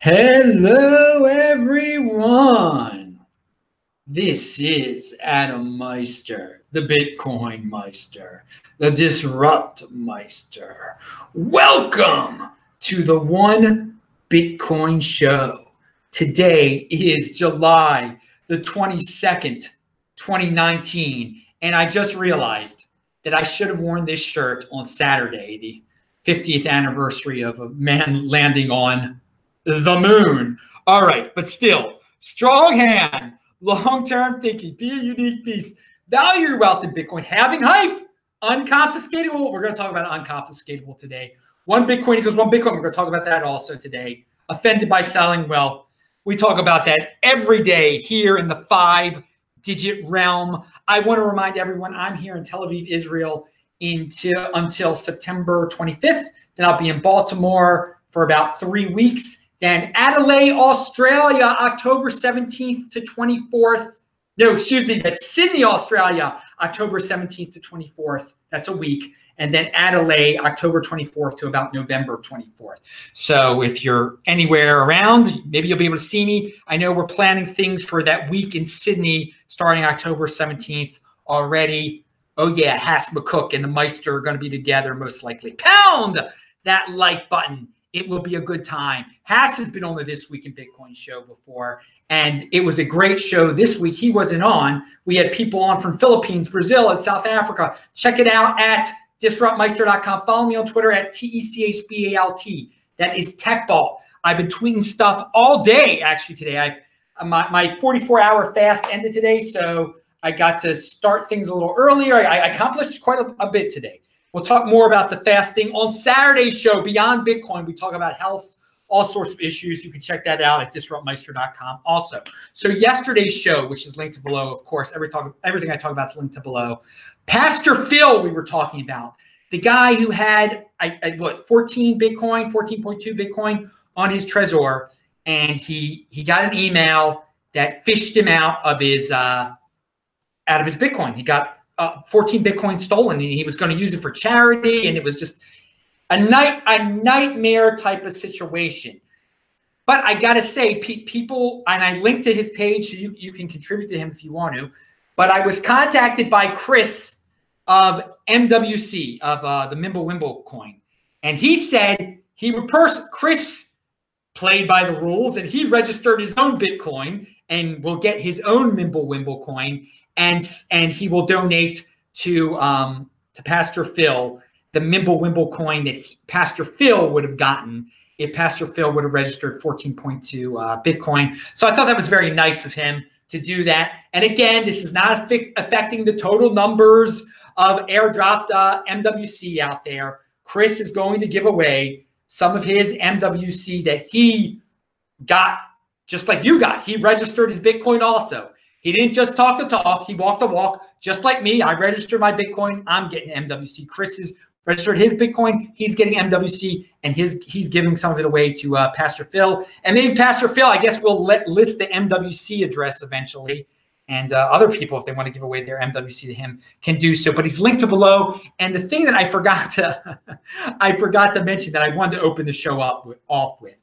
Hello, everyone. This is Adam Meister, the Bitcoin Meister, the Disrupt Meister. Welcome to the One Bitcoin Show. Today is July the 22nd, 2019, and I just realized that I should have worn this shirt on Saturday, the 50th anniversary of a man landing on the moon. All right, but still, strong hand, long term thinking, be a unique piece, value your wealth in Bitcoin, having hype, unconfiscatable. We're going to talk about unconfiscatable today. One Bitcoin equals one Bitcoin. We're going to talk about that also today. Offended by selling wealth. We talk about that every day here in the five digit realm. I want to remind everyone I'm here in Tel Aviv, Israel until, until September 25th. Then I'll be in Baltimore for about three weeks. Then Adelaide, Australia, October 17th to 24th. No, excuse me, that's Sydney, Australia, October 17th to 24th. That's a week. And then Adelaide, October 24th to about November 24th. So if you're anywhere around, maybe you'll be able to see me. I know we're planning things for that week in Sydney starting October 17th already. Oh, yeah, Hass McCook and the Meister are going to be together most likely. Pound that like button it will be a good time. Hass has been on the This Week in Bitcoin show before, and it was a great show. This week he wasn't on. We had people on from Philippines, Brazil, and South Africa. Check it out at disruptmeister.com. Follow me on Twitter at T-E-C-H-B-A-L-T. That is TechBalt. I've been tweeting stuff all day, actually, today. I my, my 44-hour fast ended today, so I got to start things a little earlier. I, I accomplished quite a, a bit today. We'll talk more about the fasting on Saturday's show, Beyond Bitcoin. We talk about health, all sorts of issues. You can check that out at disruptmeister.com also. So yesterday's show, which is linked below, of course, every talk, everything I talk about is linked to below. Pastor Phil, we were talking about, the guy who had, I, I, what, 14 Bitcoin, 14.2 Bitcoin on his Trezor, and he he got an email that phished him out of his uh, out of his Bitcoin. He got uh, 14 Bitcoin stolen and he was going to use it for charity. And it was just a night, a nightmare type of situation. But I got to say, pe- people, and I linked to his page, so you, you can contribute to him if you want to. But I was contacted by Chris of MWC, of uh, the Mimblewimble coin. And he said he would Chris played by the rules and he registered his own Bitcoin and will get his own Mimblewimble coin and and he will donate to um, to Pastor Phil the Mimblewimble coin that he, Pastor Phil would have gotten if Pastor Phil would have registered 14.2 uh, Bitcoin. So I thought that was very nice of him to do that. And again, this is not affecting the total numbers of airdropped uh, MWC out there. Chris is going to give away some of his MWC that he got, just like you got. He registered his Bitcoin also. He didn't just talk the talk, he walked the walk, just like me. I registered my Bitcoin. I'm getting MWC. Chris is registered his Bitcoin. He's getting MWC, and his he's giving some of it away to uh, Pastor Phil. And maybe Pastor Phil, I guess, will let list the MWC address eventually. And uh, other people, if they want to give away their MWC to him, can do so. But he's linked to below. And the thing that I forgot to, I forgot to mention that I wanted to open the show up with, off with,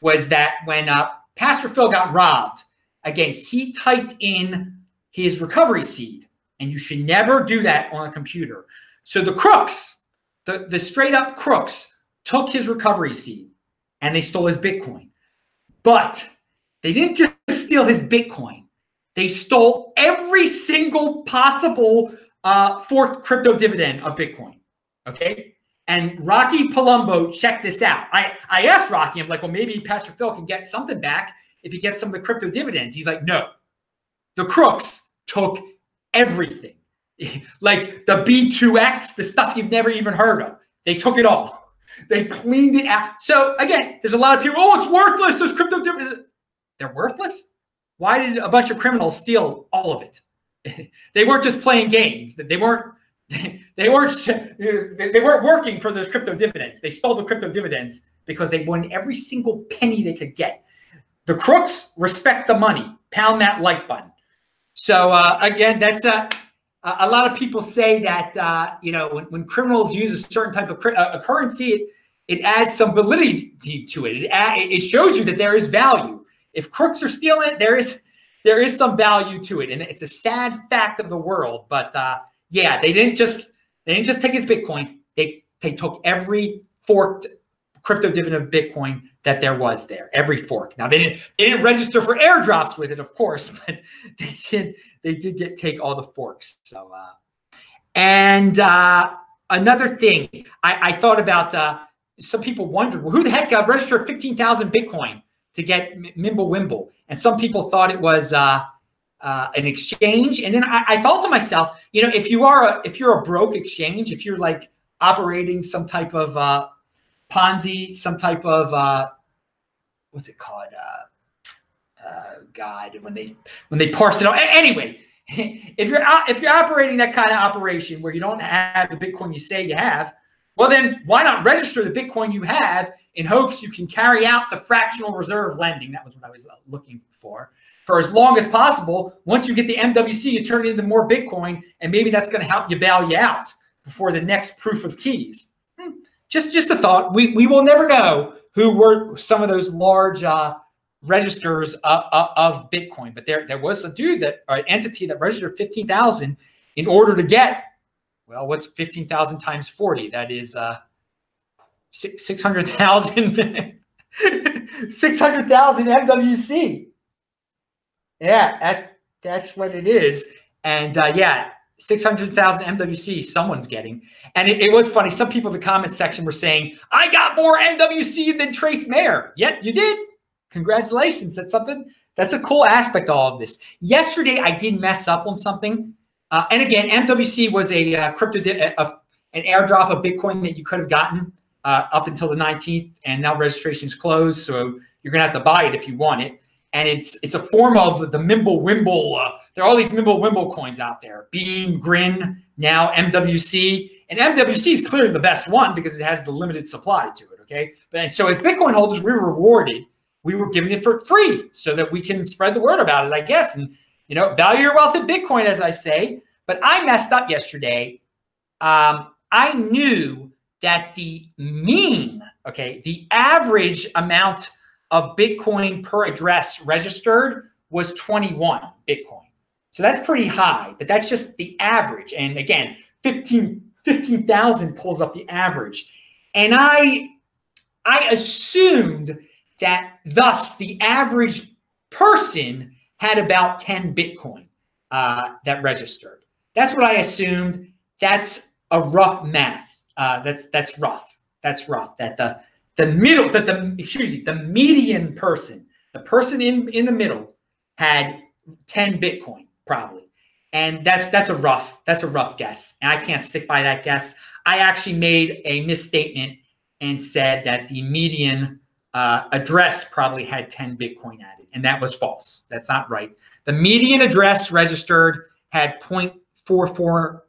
was that when uh, Pastor Phil got robbed, Again, he typed in his recovery seed, and you should never do that on a computer. So the crooks, the, the straight up crooks, took his recovery seed and they stole his Bitcoin. But they didn't just steal his Bitcoin, they stole every single possible uh, forked crypto dividend of Bitcoin. Okay. And Rocky Palumbo checked this out. I, I asked Rocky, I'm like, well, maybe Pastor Phil can get something back if he gets some of the crypto dividends. He's like, no, the crooks took everything. like the B2X, the stuff you've never even heard of. They took it all. They cleaned it out. So again, there's a lot of people, oh, it's worthless. Those crypto dividends. They're worthless? Why did a bunch of criminals steal all of it? they weren't just playing games. They weren't they weren't they weren't working for those crypto dividends. They stole the crypto dividends because they won every single penny they could get. The crooks respect the money. Pound that like button. So uh, again, that's a a lot of people say that uh, you know when, when criminals use a certain type of a currency, it, it adds some validity to it. It, it shows you that there is value. If crooks are stealing it, there is there is some value to it, and it's a sad fact of the world. But uh, yeah, they didn't just they didn't just take his Bitcoin. They they took every forked crypto dividend of Bitcoin that there was there, every fork. Now they didn't they didn't register for airdrops with it, of course, but they did they did get take all the forks. So uh, and uh, another thing I, I thought about. Uh, some people wondered, well, who the heck got registered 15,000 Bitcoin to get Mimblewimble? And some people thought it was uh, uh, an exchange. And then I, I, thought to myself, you know, if you are a, if you're a broke exchange, if you're like operating some type of uh, Ponzi, some type of uh, what's it called? Uh, uh, God, when they when they parse it out. Anyway, if you're if you're operating that kind of operation where you don't have the Bitcoin you say you have, well then why not register the Bitcoin you have in hopes you can carry out the fractional reserve lending? That was what I was uh, looking for. For as long as possible, once you get the MWC, you turn it into more Bitcoin, and maybe that's going to help you bail you out before the next proof of keys. Just, just a thought. We, we will never know who were some of those large uh, registers of, of, Bitcoin. But there, there was a dude that, or an entity that registered 15,000 in order to get, well, what's 15,000 times 40? That is uh, 600,000 600,000 MWC. Yeah, that's, that's what it is. And uh, yeah, 600,000 MWC someone's getting. And it, it, was funny. Some people in the comments section were saying, I got more MWC than Trace Mayer. Yep, you did. Congratulations. That's something, that's a cool aspect of all of this. Yesterday, I did mess up on something. Uh, and again, MWC was a uh, crypto, uh, an airdrop of Bitcoin that you could have gotten uh, up until the 19th. And now registration is closed. So you're going to have to buy it if you want it. And it's it's a form of the Mimblewimble. Uh, there are all these Mimblewimble coins out there. Beam, Grin, now MWC. And MWC is clearly the best one because it has the limited supply to it. Okay. But so as Bitcoin holders, we were rewarded we were giving it for free so that we can spread the word about it, I guess. And, you know, value your wealth in Bitcoin, as I say. But I messed up yesterday. Um, I knew that the mean, okay, the average amount of Bitcoin per address registered was 21 Bitcoin. So that's pretty high, but that's just the average. And again, 15 15,000 pulls up the average. And I I assumed that thus the average person had about 10 Bitcoin uh, that registered. That's what I assumed. That's a rough math. Uh, that's that's rough. That's rough. That the the middle that the excuse me the median person, the person in in the middle, had 10 Bitcoin probably, and that's that's a rough that's a rough guess, and I can't stick by that guess. I actually made a misstatement and said that the median uh, address probably had 10 Bitcoin added, and that was false. That's not right. The median address registered had 0.4499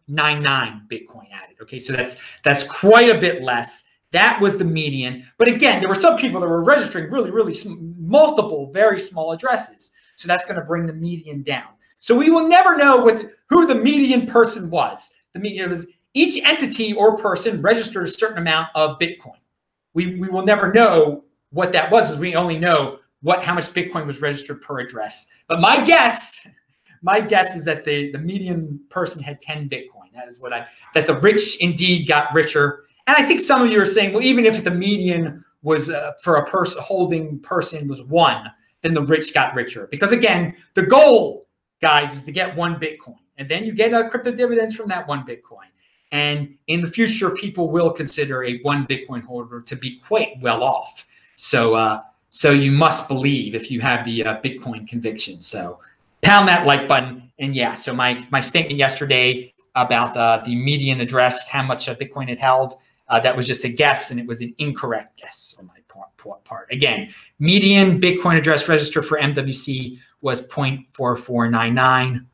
Bitcoin added. Okay, so that's that's quite a bit less. That was the median. But again, there were some people that were registering really, really multiple, very small addresses. So that's going to bring the median down. So we will never know what who the median person was. The median was each entity or person registered a certain amount of Bitcoin. We, we will never know what that was because we only know what how much Bitcoin was registered per address. But my guess, my guess is that the, the median person had 10 Bitcoin. That is what I that the rich indeed got richer. And I think some of you are saying, well, even if the median was uh, for a person holding person was one, then the rich got richer. Because again, the goal, guys, is to get one Bitcoin, and then you get uh, crypto dividends from that one Bitcoin. And in the future, people will consider a one Bitcoin holder to be quite well off. So, uh, so you must believe if you have the uh, Bitcoin conviction. So, pound that like button. And yeah, so my my statement yesterday about uh, the median address, how much uh, Bitcoin it held, uh, that was just a guess, and it was an incorrect guess on my part. Again, median Bitcoin address register for MWC was 0.4499.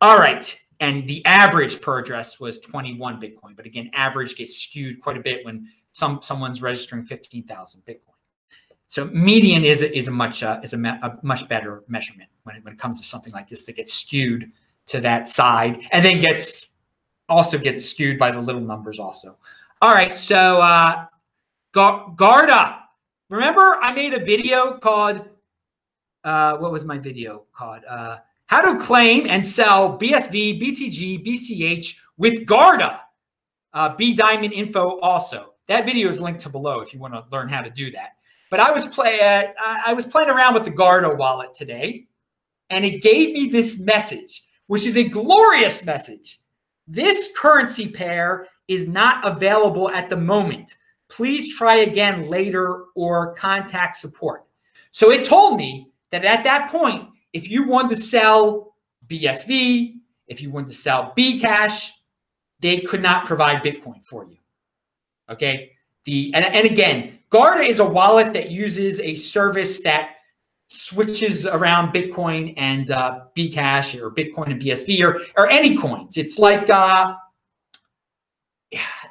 All right. And the average per address was 21 Bitcoin. But again, average gets skewed quite a bit when some someone's registering 15,000 Bitcoin. So median is a, is a much uh, is a, a, much better measurement when it, when it comes to something like this that gets skewed to that side and then gets also gets skewed by the little numbers also. All right, so uh, Guarda. Remember, I made a video called, uh, what was my video called? Uh, how to claim and sell BSV, BTG, BCH with Guarda. Uh, B Diamond info also. That video is linked to below if you want to learn how to do that. But I was play uh, I was playing around with the Guarda wallet today, and it gave me this message, which is a glorious message. This currency pair is not available at the moment. Please try again later or contact support. So it told me that at that point, if you wanted to sell BSV, if you wanted to sell Bcash, they could not provide Bitcoin for you. Okay. The and, and again, Guarda is a wallet that uses a service that switches around Bitcoin and uh, Bcash or Bitcoin and BSV or or any coins. It's like uh,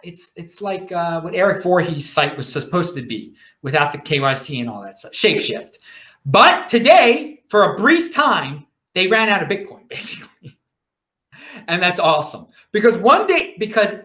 it's it's like uh, what Eric Voorhees' site was supposed to be without the KYC and all that stuff. Shapeshift. But today, for a brief time, they ran out of Bitcoin basically, and that's awesome because one day because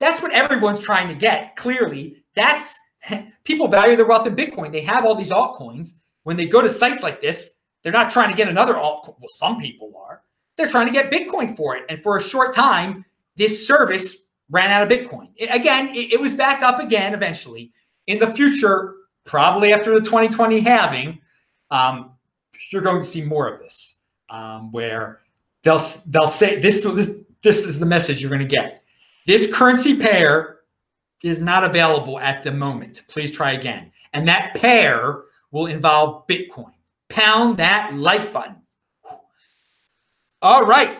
that's what everyone's trying to get. Clearly, that's people value their wealth in Bitcoin. They have all these altcoins. When they go to sites like this, they're not trying to get another altcoin. Well, some people are. They're trying to get Bitcoin for it. And for a short time, this service ran out of Bitcoin. It, again, it, it, was back up again eventually. In the future, probably after the 2020 halving, um, you're going to see more of this, um, where they'll they'll say this, this this is the message you're going to get. This currency pair is not available at the moment. Please try again. And that pair will involve Bitcoin. Pound that like button. All right.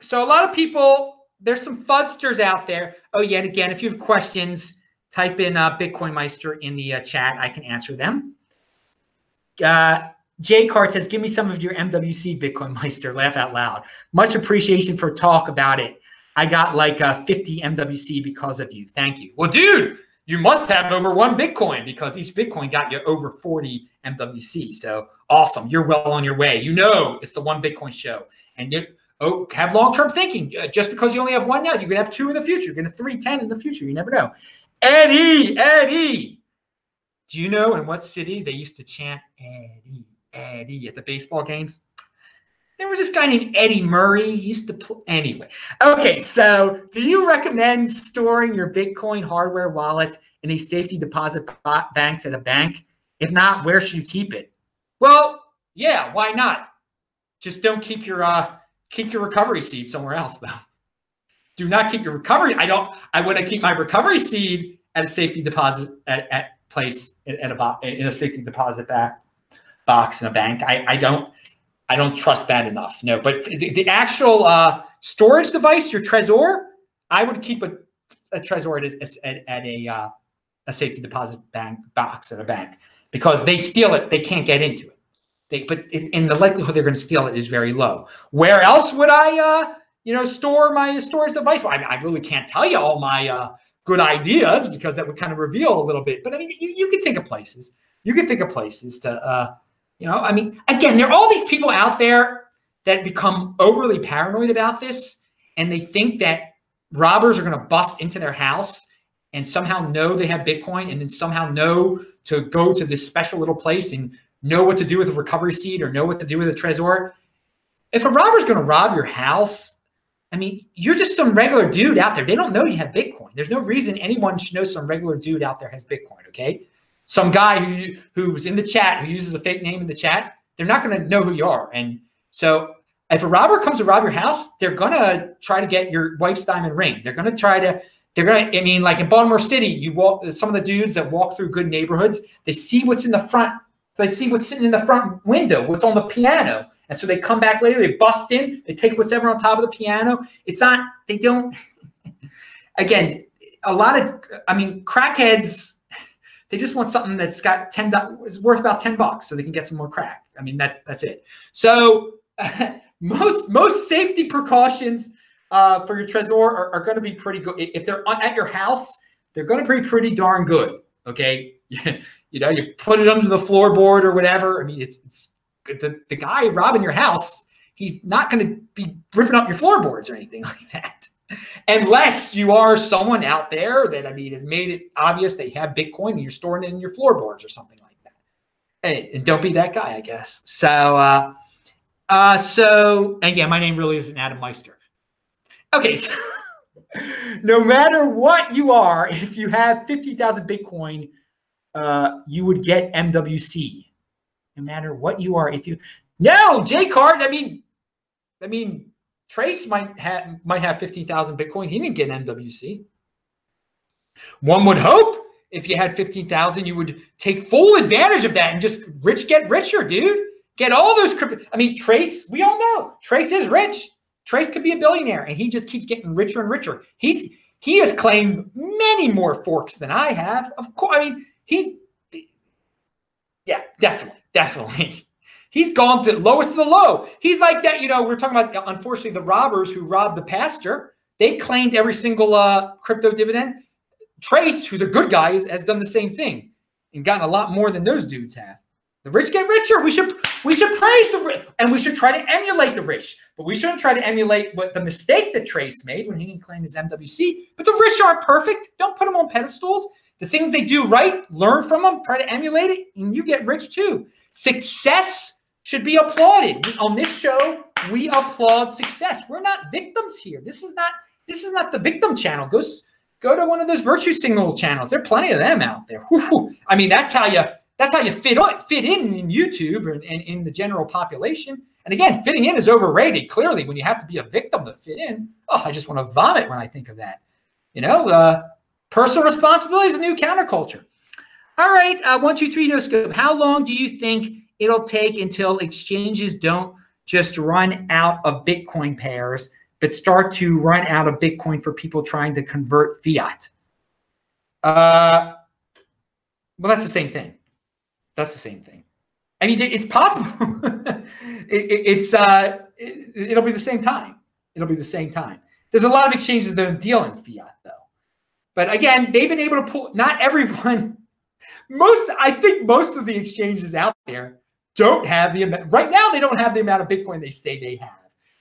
So a lot of people, there's some fudsters out there. Oh, yet again, if you have questions, type in uh, Bitcoin Meister in the uh, chat. I can answer them. Uh, Jay Cart says, give me some of your MWC Bitcoin Meister. Laugh out loud. Much appreciation for talk about it. I got like a 50 MWC because of you. Thank you. Well, dude, you must have over one Bitcoin because each Bitcoin got you over 40 MWC. So awesome. You're well on your way. You know, it's the one Bitcoin show. And you oh, have long term thinking. Uh, just because you only have one now, you're going to have two in the future. You're going to three, 10 in the future. You never know. Eddie, Eddie. Do you know in what city they used to chant Eddie, Eddie at the baseball games? there was this guy named Eddie Murray. He used to play. Anyway, okay. So, do you recommend storing your Bitcoin hardware wallet in a safety deposit banks at a bank? If not, where should you keep it? Well, yeah, why not? Just don't keep your uh keep your recovery seed somewhere else though. Do not keep your recovery. I don't. I want to keep my recovery seed at a safety deposit at, at place at a in a safety deposit back box in a bank. I I don't. I don't trust that enough. No, but the, the actual uh, storage device, your Trezor, I would keep a, a Trezor at, at, at a uh, a safety deposit bank box at a bank because they steal it. They can't get into it. They, but in the likelihood they're going to steal it is very low. Where else would I, uh, you know, store my storage device? Well, I, I really can't tell you all my uh, good ideas because that would kind of reveal a little bit. But I mean, you, you can think of places. You can think of places to uh, you know, I mean, again, there are all these people out there that become overly paranoid about this and they think that robbers are going to bust into their house and somehow know they have Bitcoin and then somehow know to go to this special little place and know what to do with a recovery seed or know what to do with a Trezor. If a robber's going to rob your house, I mean, you're just some regular dude out there. They don't know you have Bitcoin. There's no reason anyone should know some regular dude out there has Bitcoin, okay? some guy who who's in the chat who uses a fake name in the chat, they're not going to know who you are. And so if a robber comes to rob your house, they're going to try to get your wife's diamond ring. They're going to try to they're going to I mean like in Baltimore City, you walk some of the dudes that walk through good neighborhoods, they see what's in the front they see what's sitting in the front window, what's on the piano. And so they come back later, they bust in, they take whatever on top of the piano. It's not, they don't, again, a lot of, I mean, crackheads they just want something that's got ten is worth about ten bucks, so they can get some more crack. I mean, that's that's it. So most most safety precautions uh, for your Trezor are, are going to be pretty good. If they're at your house, they're going to be pretty darn good. Okay, you know, you put it under the floorboard or whatever. I mean, it's, it's the the guy robbing your house. He's not going to be ripping up your floorboards or anything like that. Unless you are someone out there that I mean has made it obvious they have Bitcoin and you're storing it in your floorboards or something like that. Hey, and don't be that guy, I guess. So uh uh so and yeah, my name really isn't Adam Meister. Okay, so no matter what you are, if you have 50,000 Bitcoin, uh, you would get MWC. No matter what you are, if you no J card, I mean, I mean, Trace might have might have 15,000 Bitcoin. He didn't get MWC. One would hope if you had 15,000, you would take full advantage of that and just rich get richer, dude. Get all those crypto. I mean, Trace, we all know Trace is rich. Trace could be a billionaire, and he just keeps getting richer and richer. He's he has claimed many more forks than I have. Of course, I mean he's yeah, definitely, definitely. He's gone to lowest of the low. He's like that, you know. We're talking about unfortunately the robbers who robbed the pastor. They claimed every single uh, crypto dividend. Trace, who's a good guy, has done the same thing and gotten a lot more than those dudes have. The rich get richer. We should we should praise the rich and we should try to emulate the rich. But we shouldn't try to emulate what the mistake that Trace made when he didn't claim his MWC. But the rich aren't perfect. Don't put them on pedestals. The things they do right, learn from them, try to emulate it, and you get rich too. Success should be applauded. On this show, we applaud success. We're not victims here. This is not this is not the victim channel. Go go to one of those virtue signal channels. There are plenty of them out there. I mean, that's how you that's how you fit on, fit in in YouTube and, and in the general population. And again, fitting in is overrated. Clearly, when you have to be a victim to fit in, oh, I just want to vomit when I think of that. You know, uh, personal responsibility is a new counterculture. All right, uh, one, two, three, no scope. How long do you think it'll take until exchanges don't just run out of Bitcoin pairs, but start to run out of Bitcoin for people trying to convert fiat? Uh, well, that's the same thing. That's the same thing. I mean, it's possible. it, it, it's uh, it, will be the same time. It'll be the same time. There's a lot of exchanges that are dealing fiat though, but again, they've been able to pull. Not everyone. Most, I think, most of the exchanges out there don't have the. Right now, they don't have the amount of Bitcoin they say they have,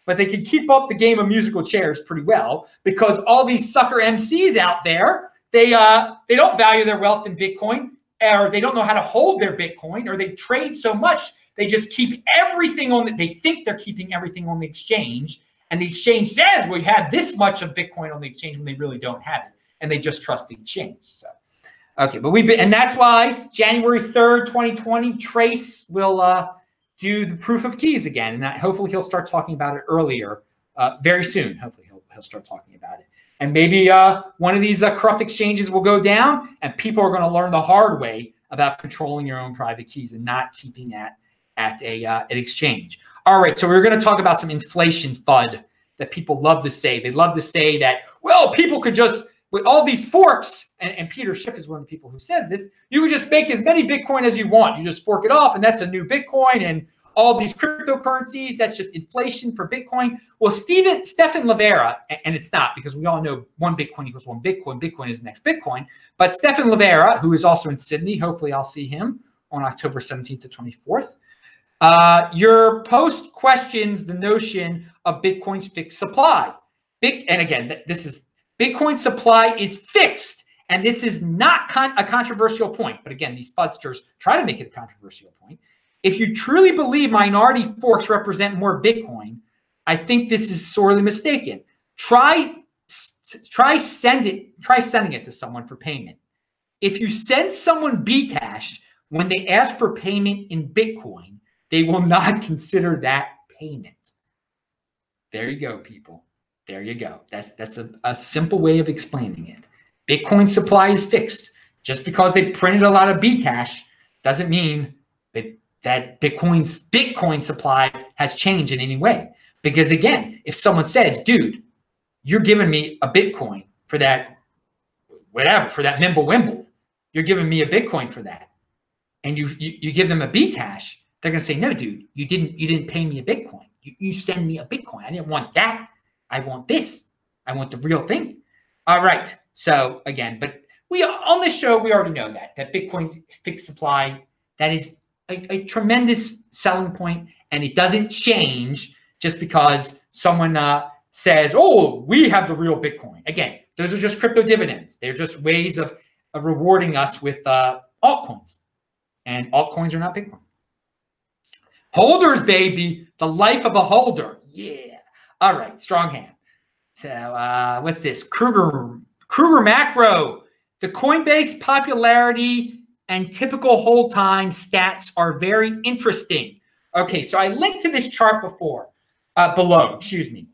but they can keep up the game of musical chairs pretty well because all these sucker MCs out there, they uh, they don't value their wealth in Bitcoin or they don't know how to hold their Bitcoin, or they trade so much they just keep everything on. The, they think they're keeping everything on the exchange, and the exchange says we have this much of Bitcoin on the exchange when they really don't have it, and they just trust the exchange. So, okay, but we've been, and that's why January third, twenty twenty, Trace will uh, do the proof of keys again, and that, hopefully he'll start talking about it earlier, uh, very soon. Hopefully he'll he'll start talking about it. And maybe uh, one of these uh, corrupt exchanges will go down, and people are going to learn the hard way about controlling your own private keys and not keeping that at a uh, an exchange. All right, so we're going to talk about some inflation FUD that people love to say. They love to say that, well, people could just with all these forks, and, and, Peter Schiff is one of the people who says this, you could just make as many Bitcoin as you want. You just fork it off, and that's a new Bitcoin. And all these cryptocurrencies. That's just inflation for Bitcoin. Well, Stephen Stephan Livera, and it's not because we all know one Bitcoin equals one Bitcoin. Bitcoin is the next Bitcoin. But Stephan Livera, who is also in Sydney, hopefully I'll see him on October 17th to 24th. Uh, your post questions the notion of Bitcoin's fixed supply. Big, and again, this is Bitcoin supply is fixed. And this is not con a controversial point. But again, these fudsters try to make it a controversial point. If you truly believe minority forks represent more Bitcoin, I think this is sorely mistaken. Try try send it try sending it to someone for payment. If you send someone Bcash when they ask for payment in Bitcoin, they will not consider that payment. There you go, people. There you go. That's that's a, a simple way of explaining it. Bitcoin supply is fixed. Just because they printed a lot of Bcash doesn't mean that that Bitcoin's Bitcoin supply has changed in any way. Because again, if someone says, dude, you're giving me a Bitcoin for that, whatever, for that Mimble Wimble, you're giving me a Bitcoin for that. And you, you, you give them a Bcash, they're gonna say, no, dude, you didn't you didn't pay me a Bitcoin. You, you send me a Bitcoin. I didn't want that. I want this. I want the real thing. All right. So again, but we on this show, we already know that that Bitcoin's fixed supply, that is a, a tremendous selling point, and it doesn't change just because someone uh, says, oh, we have the real Bitcoin. Again, those are just crypto dividends. They're just ways of, of rewarding us with uh, altcoins. And altcoins are not Bitcoin. Holders, baby. The life of a holder. Yeah. All right. Strong hand. So uh, what's this? Kruger Kruger macro. The Coinbase popularity and typical hold time stats are very interesting. Okay, so I linked to this chart before, uh, below, excuse me.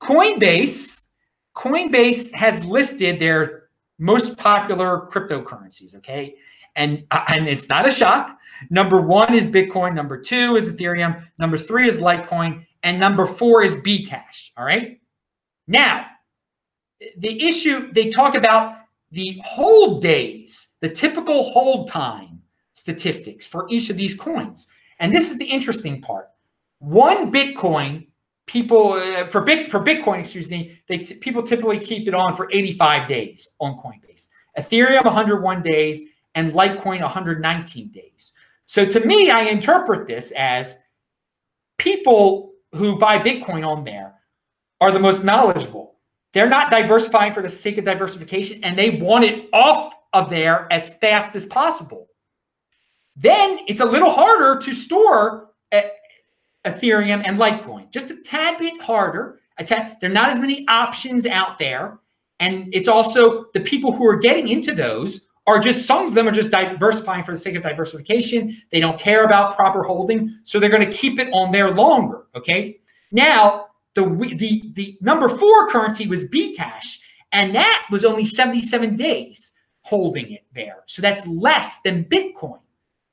Coinbase, Coinbase has listed their most popular cryptocurrencies, okay? And, uh, and it's not a shock. Number one is Bitcoin. Number two is Ethereum. Number three is Litecoin. And number four is Bcash, all right? Now, the issue, they talk about the hold days, the typical hold time statistics for each of these coins. And this is the interesting part. One Bitcoin, people uh, for bit for Bitcoin, excuse me, they people typically keep it on for 85 days on Coinbase. Ethereum 101 days and Litecoin 119 days. So to me, I interpret this as people who buy Bitcoin on there are the most knowledgeable. They're not diversifying for the sake of diversification and they want it off of there as fast as possible. Then it's a little harder to store Ethereum and Litecoin, just a tad bit harder. Tad, there are not as many options out there. And it's also the people who are getting into those are just some of them are just diversifying for the sake of diversification. They don't care about proper holding, so they're going to keep it on there longer. Okay. Now the the the number four currency was Bcash, and that was only 77 days holding it there. So that's less than Bitcoin.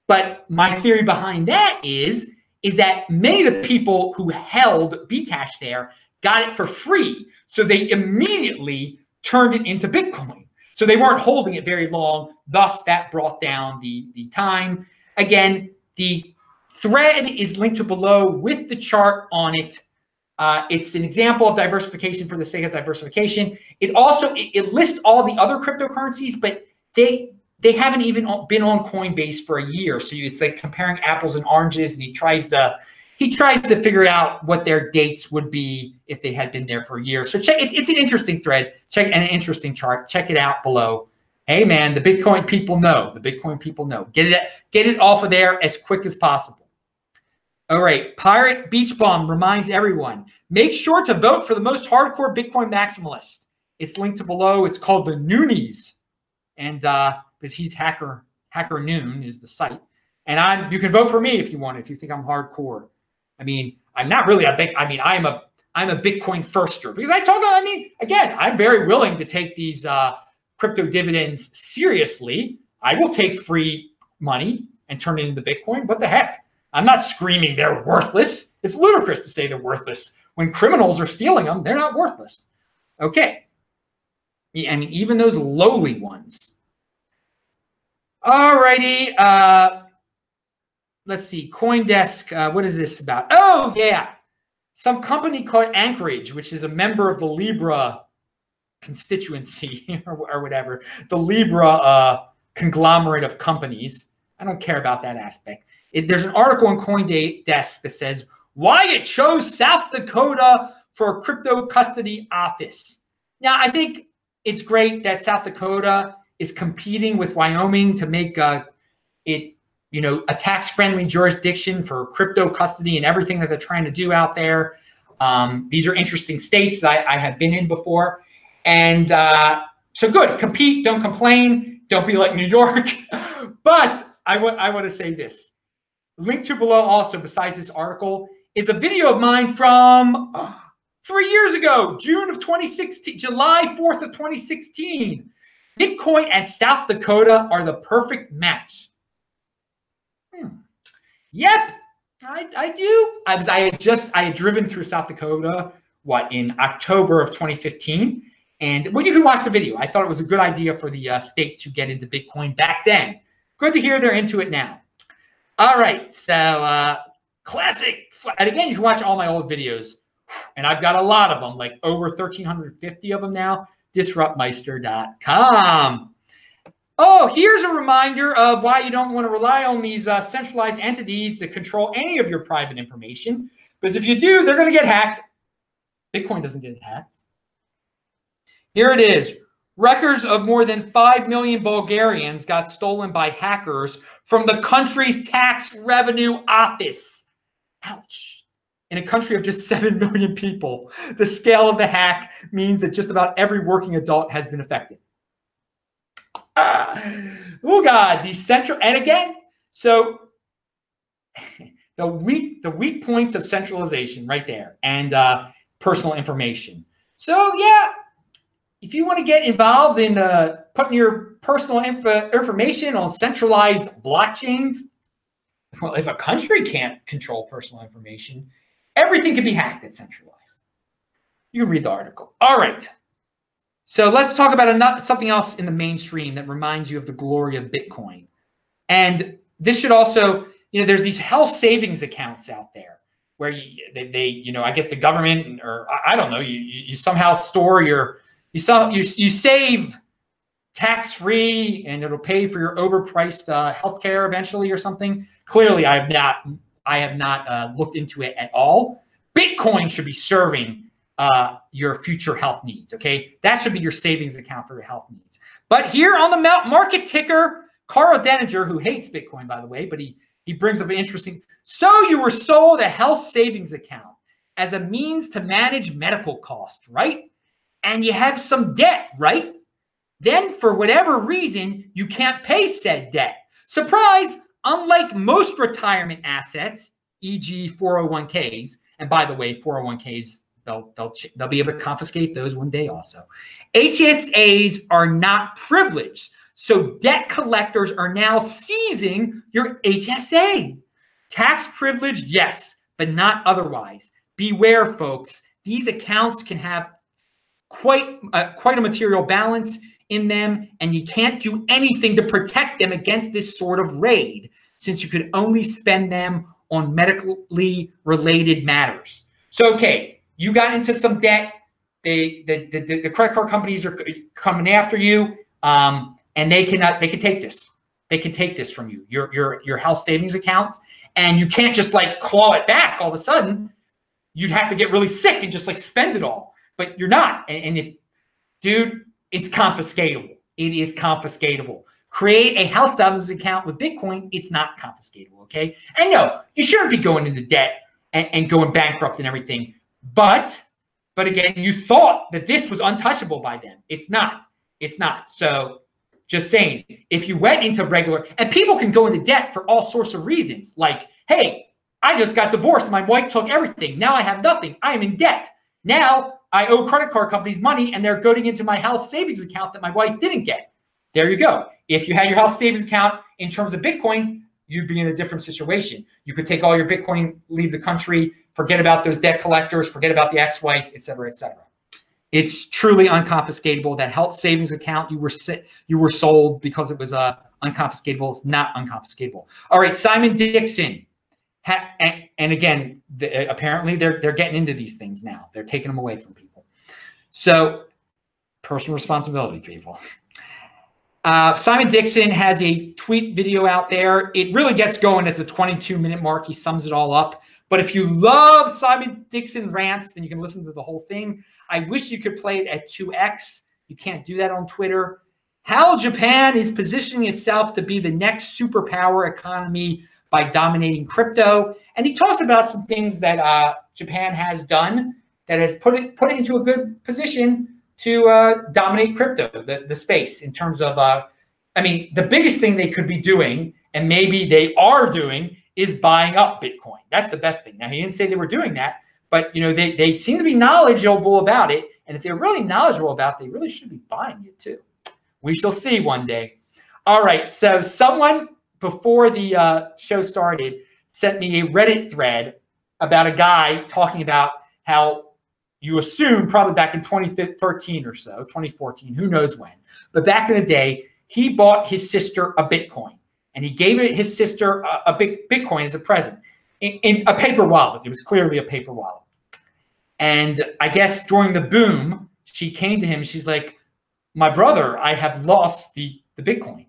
But my theory behind that is is that many of the people who held Bcash there got it for free, so they immediately turned it into Bitcoin. So they weren't holding it very long. Thus, that brought down the, the time. Again, the thread is linked to below with the chart on it. Uh, it's an example of diversification for the sake of diversification. It also it, it lists all the other cryptocurrencies, but they they haven't even been on Coinbase for a year. So it's like comparing apples and oranges, and he tries to he tries to figure out what their dates would be if they had been there for a year. So check it's it's an interesting thread. Check and an interesting chart. Check it out below. Hey man, the Bitcoin people know. The Bitcoin people know. Get it get it off of there as quick as possible. All right, Pirate Beach Bomb reminds everyone: make sure to vote for the most hardcore Bitcoin maximalist. It's linked to below. It's called the Noonies, and uh, because he's hacker hacker noon is the site, and I'm you can vote for me if you want if you think I'm hardcore. I mean, I'm not really a big, I mean, I'm a I'm a Bitcoin firster because I talk, I mean, again, I'm very willing to take these uh, crypto dividends seriously. I will take free money and turn it into Bitcoin. What the heck? I'm not screaming they're worthless. It's ludicrous to say they're worthless. When criminals are stealing them, they're not worthless. Okay. Mean, even those lowly ones. All righty. Uh, let's see, CoinDesk. Uh, what is this about? Oh, yeah. Some company called Anchorage, which is a member of the Libra constituency or, or whatever, the Libra uh, conglomerate of companies. I don't care about that aspect. It, there's an article on CoinDesk that says why it chose South Dakota for a crypto custody office. Now, I think it's great that South Dakota is competing with Wyoming to make uh, it you know, a tax-friendly jurisdiction for crypto custody and everything that they're trying to do out there. Um, these are interesting states that I, I have been in before. And uh, so good, compete, don't complain, don't be like New York. but I I want to say this. Link to below also, besides this article, is a video of mine from uh, three years ago, June of 2016, July 4th of 2016. Bitcoin and South Dakota are the perfect match. Yep, I, I do. I was I had just I had driven through South Dakota what in October of 2015, and well, you can watch the video. I thought it was a good idea for the uh, state to get into Bitcoin back then. Good to hear they're into it now. All right, so uh, classic, and again, you can watch all my old videos, and I've got a lot of them, like over 1,350 of them now. Disruptmeister.com. Oh, here's a reminder of why you don't want to rely on these uh, centralized entities to control any of your private information. Because if you do, they're going to get hacked. Bitcoin doesn't get hacked. Here it is. Records of more than 5 million Bulgarians got stolen by hackers from the country's tax revenue office. Ouch. In a country of just 7 million people, the scale of the hack means that just about every working adult has been affected. Oh, God. The central, and again, so the weak, the weak points of centralization right there and uh, personal information. So, yeah, if you want to get involved in uh, putting your personal info, information on centralized blockchains, well, if a country can't control personal information, everything can be hacked and centralized. You read the article. All right. So let's talk about another, something else in the mainstream that reminds you of the glory of Bitcoin. And this should also, you know, there's these health savings accounts out there where you, they, they you know, I guess the government or I don't know, you, you somehow store your you saw you you save tax free and it'll pay for your overpriced uh, healthcare eventually or something. Clearly, I have not I have not uh, looked into it at all. Bitcoin should be serving uh, your future health needs. Okay, that should be your savings account for your health needs. But here on the market ticker, Karl Denninger, who hates Bitcoin by the way, but he he brings up an interesting. So you were sold a health savings account as a means to manage medical costs, right? and you have some debt, right? Then, for whatever reason, you can't pay said debt. Surprise! Unlike most retirement assets, e.g., 401ks, and by the way, 401ks, they'll, they'll, they'll be able to confiscate those one day also. HSAs are not privileged. So debt collectors are now seizing your HSA. Tax privilege, yes, but not otherwise. Beware, folks. These accounts can have quite uh, quite a material balance in them, and you can't do anything to protect them against this sort of raid, since you could only spend them on medically related matters. So, okay, you got into some debt. They, the, the, the credit card companies are coming after you, um, and they cannot. They can take this. They can take this from you, your your your health savings accounts, and you can't just like claw it back all of a sudden. You'd have to get really sick and just like spend it all but you're not. And, and if, dude, it's confiscatable. It is confiscatable. Create a house savings account with Bitcoin. It's not confiscatable. Okay. And no, you shouldn't be going into debt and, and going bankrupt and everything. But, but again, you thought that this was untouchable by them. It's not. It's not. So just saying, if you went into regular, and people can go into debt for all sorts of reasons, like, hey, I just got divorced. My wife took everything. Now I have nothing. I am in debt. Now I owe credit card companies money and they're going into my house savings account that my wife didn't get. There you go. If you had your house savings account in terms of Bitcoin, you'd be in a different situation. You could take all your Bitcoin, leave the country, forget about those debt collectors, forget about the ex-wife, et cetera, et cetera. It's truly unconfiscatable. That health savings account you were you were sold because it was uh, unconfiscatable. It's not unconfiscatable. All right, Simon Dixon Ha- and, and, again, the, apparently they're they're getting into these things now. They're taking them away from people. So, personal responsibility, people. Uh, Simon Dixon has a tweet video out there. It really gets going at the 22 minute mark. He sums it all up. But if you love Simon Dixon rants, then you can listen to the whole thing. I wish you could play it at 2x. You can't do that on Twitter. How Japan is positioning itself to be the next superpower economy by dominating crypto. And he talks about some things that uh, Japan has done that has put it put it into a good position to uh, dominate crypto, the, the space in terms of, uh, I mean, the biggest thing they could be doing, and maybe they are doing, is buying up Bitcoin. That's the best thing. Now, he didn't say they were doing that, but you know, they, they seem to be knowledgeable about it. And if they're really knowledgeable about it, they really should be buying it too. We shall see one day. All right. So someone before the uh, show started, sent me a Reddit thread about a guy talking about how you assume probably back in 2013 or so, 2014, who knows when. But back in the day, he bought his sister a Bitcoin and he gave it his sister a, a big Bitcoin as a present in, in a paper wallet. It was clearly a paper wallet. And I guess during the boom, she came to him she's like, My brother, I have lost the, the Bitcoin.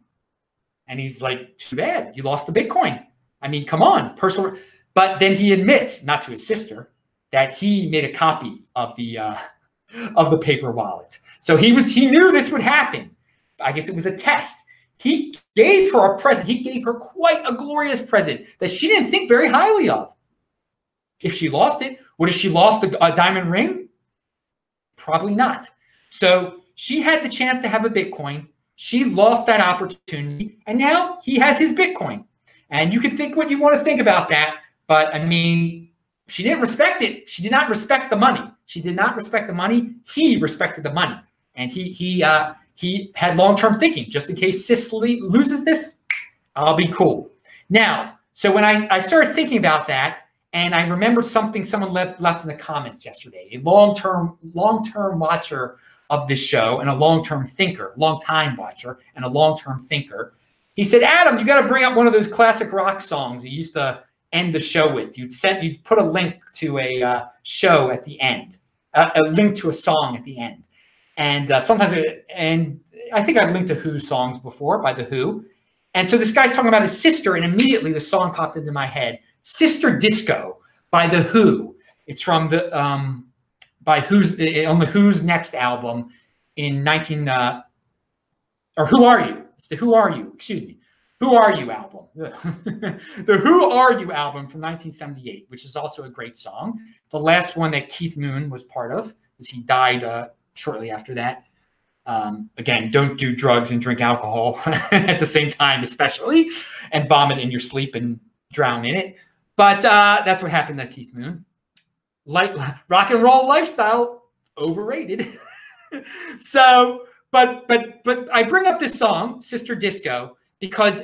And he's like, too bad, you lost the Bitcoin. I mean, come on, personal. But then he admits, not to his sister, that he made a copy of the uh, of the paper wallet. So he was he knew this would happen. I guess it was a test. He gave her a present. He gave her quite a glorious present that she didn't think very highly of. If she lost it, would have she lost a, a diamond ring? Probably not. So she had the chance to have a Bitcoin. She lost that opportunity, and now he has his Bitcoin. And you can think what you want to think about that, but I mean, she didn't respect it. She did not respect the money. She did not respect the money. He respected the money, and he he uh, he had long term thinking. Just in case Cicely loses this, I'll be cool. Now, so when I I started thinking about that, and I remembered something someone left left in the comments yesterday. A long term long term watcher of this show and a long term thinker, long time watcher and a long term thinker. He said, Adam, you got to bring up one of those classic rock songs you used to end the show with. You'd send, you'd put a link to a uh, show at the end, uh, a link to a song at the end, and uh, sometimes, it, and I think I've linked to Who songs before by the Who, and so this guy's talking about his sister, and immediately the song popped into my head, "Sister Disco" by the Who. It's from the um, by Who's on the Who's next album in 19 uh, or Who Are You? It's the Who Are You? Excuse me. Who Are You album. the Who Are You album from 1978, which is also a great song. The last one that Keith Moon was part of, because he died uh, shortly after that. Um, again, don't do drugs and drink alcohol at the same time, especially, and vomit in your sleep and drown in it. But uh, that's what happened to Keith Moon. Light, rock and roll lifestyle, overrated. so, but but but I bring up this song, Sister Disco, because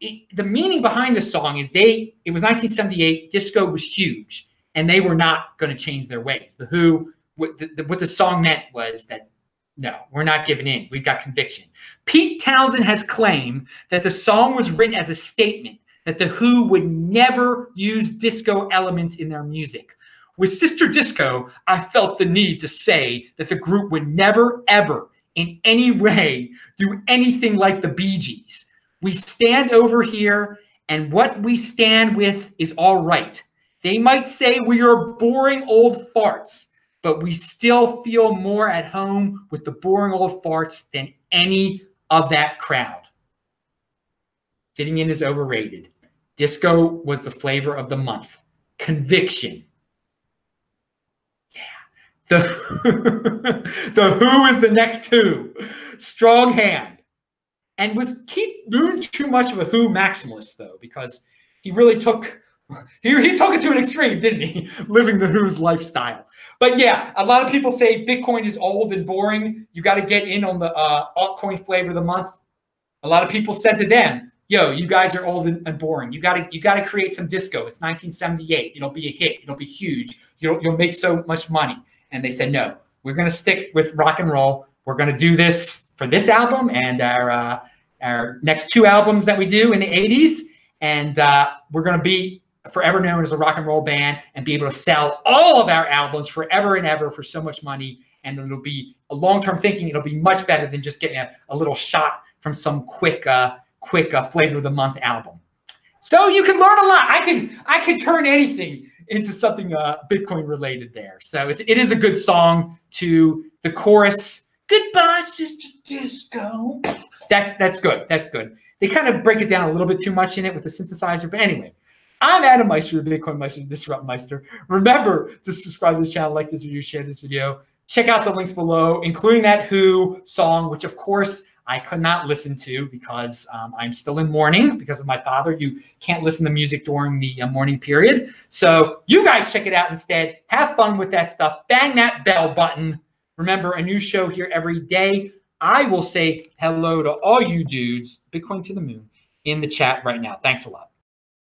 it, the meaning behind the song is they it was 1978 disco was huge and they were not going to change their ways the who what the, what the song meant was that no we're not giving in. We've got conviction. Pete townshend has claimed that the song was written as a statement that the who would never use disco elements in their music. With sister disco i felt the need to say that the group would never ever in any way do anything like the bee gees. We stand over here, and what we stand with is all right. They might say we are boring old farts, but we still feel more at home with the boring old farts than any of that crowd. Fitting in is overrated. Disco was the flavor of the month. Conviction. Yeah. The, the Who is the next Who. Strong hand. And was Keith Moon too much of a Who maximalist though? Because he really took he, he took it to an extreme, didn't he? Living the Who's lifestyle. But yeah, a lot of people say Bitcoin is old and boring. You got to get in on the uh, altcoin flavor of the month. A lot of people said to them, "Yo, you guys are old and, and boring. You got to you got to create some disco. It's 1978. It'll be a hit. It'll be huge. You'll you'll make so much money." And they said, "No, we're to stick with rock and roll. We're to do this for this album and our uh, our next two albums that we do in the 80s. And uh, we're to be forever known as a rock and roll band and be able to sell all of our albums forever and ever for so much money. And it'll be a long-term thinking. It'll be much better than just getting a, a little shot from some quick, uh, quick uh, flavor of the month album. So you can learn a lot. I could, I could turn anything into something uh, Bitcoin related there. So it's, it is a good song to the chorus Goodbye, Sister Disco. That's that's good. That's good. They kind of break it down a little bit too much in it with the synthesizer. But anyway, I'm Adam Meister, Bitcoin Meister, Disrupt Meister. Remember to subscribe to this channel, like this video, share this video. Check out the links below, including that Who song, which of course I could not listen to because um, I'm still in mourning because of my father. You can't listen to music during the uh, mourning period. So you guys check it out instead. Have fun with that stuff. Bang that bell button Remember, a new show here every day. I will say hello to all you dudes, Bitcoin to the moon, in the chat right now. Thanks a lot.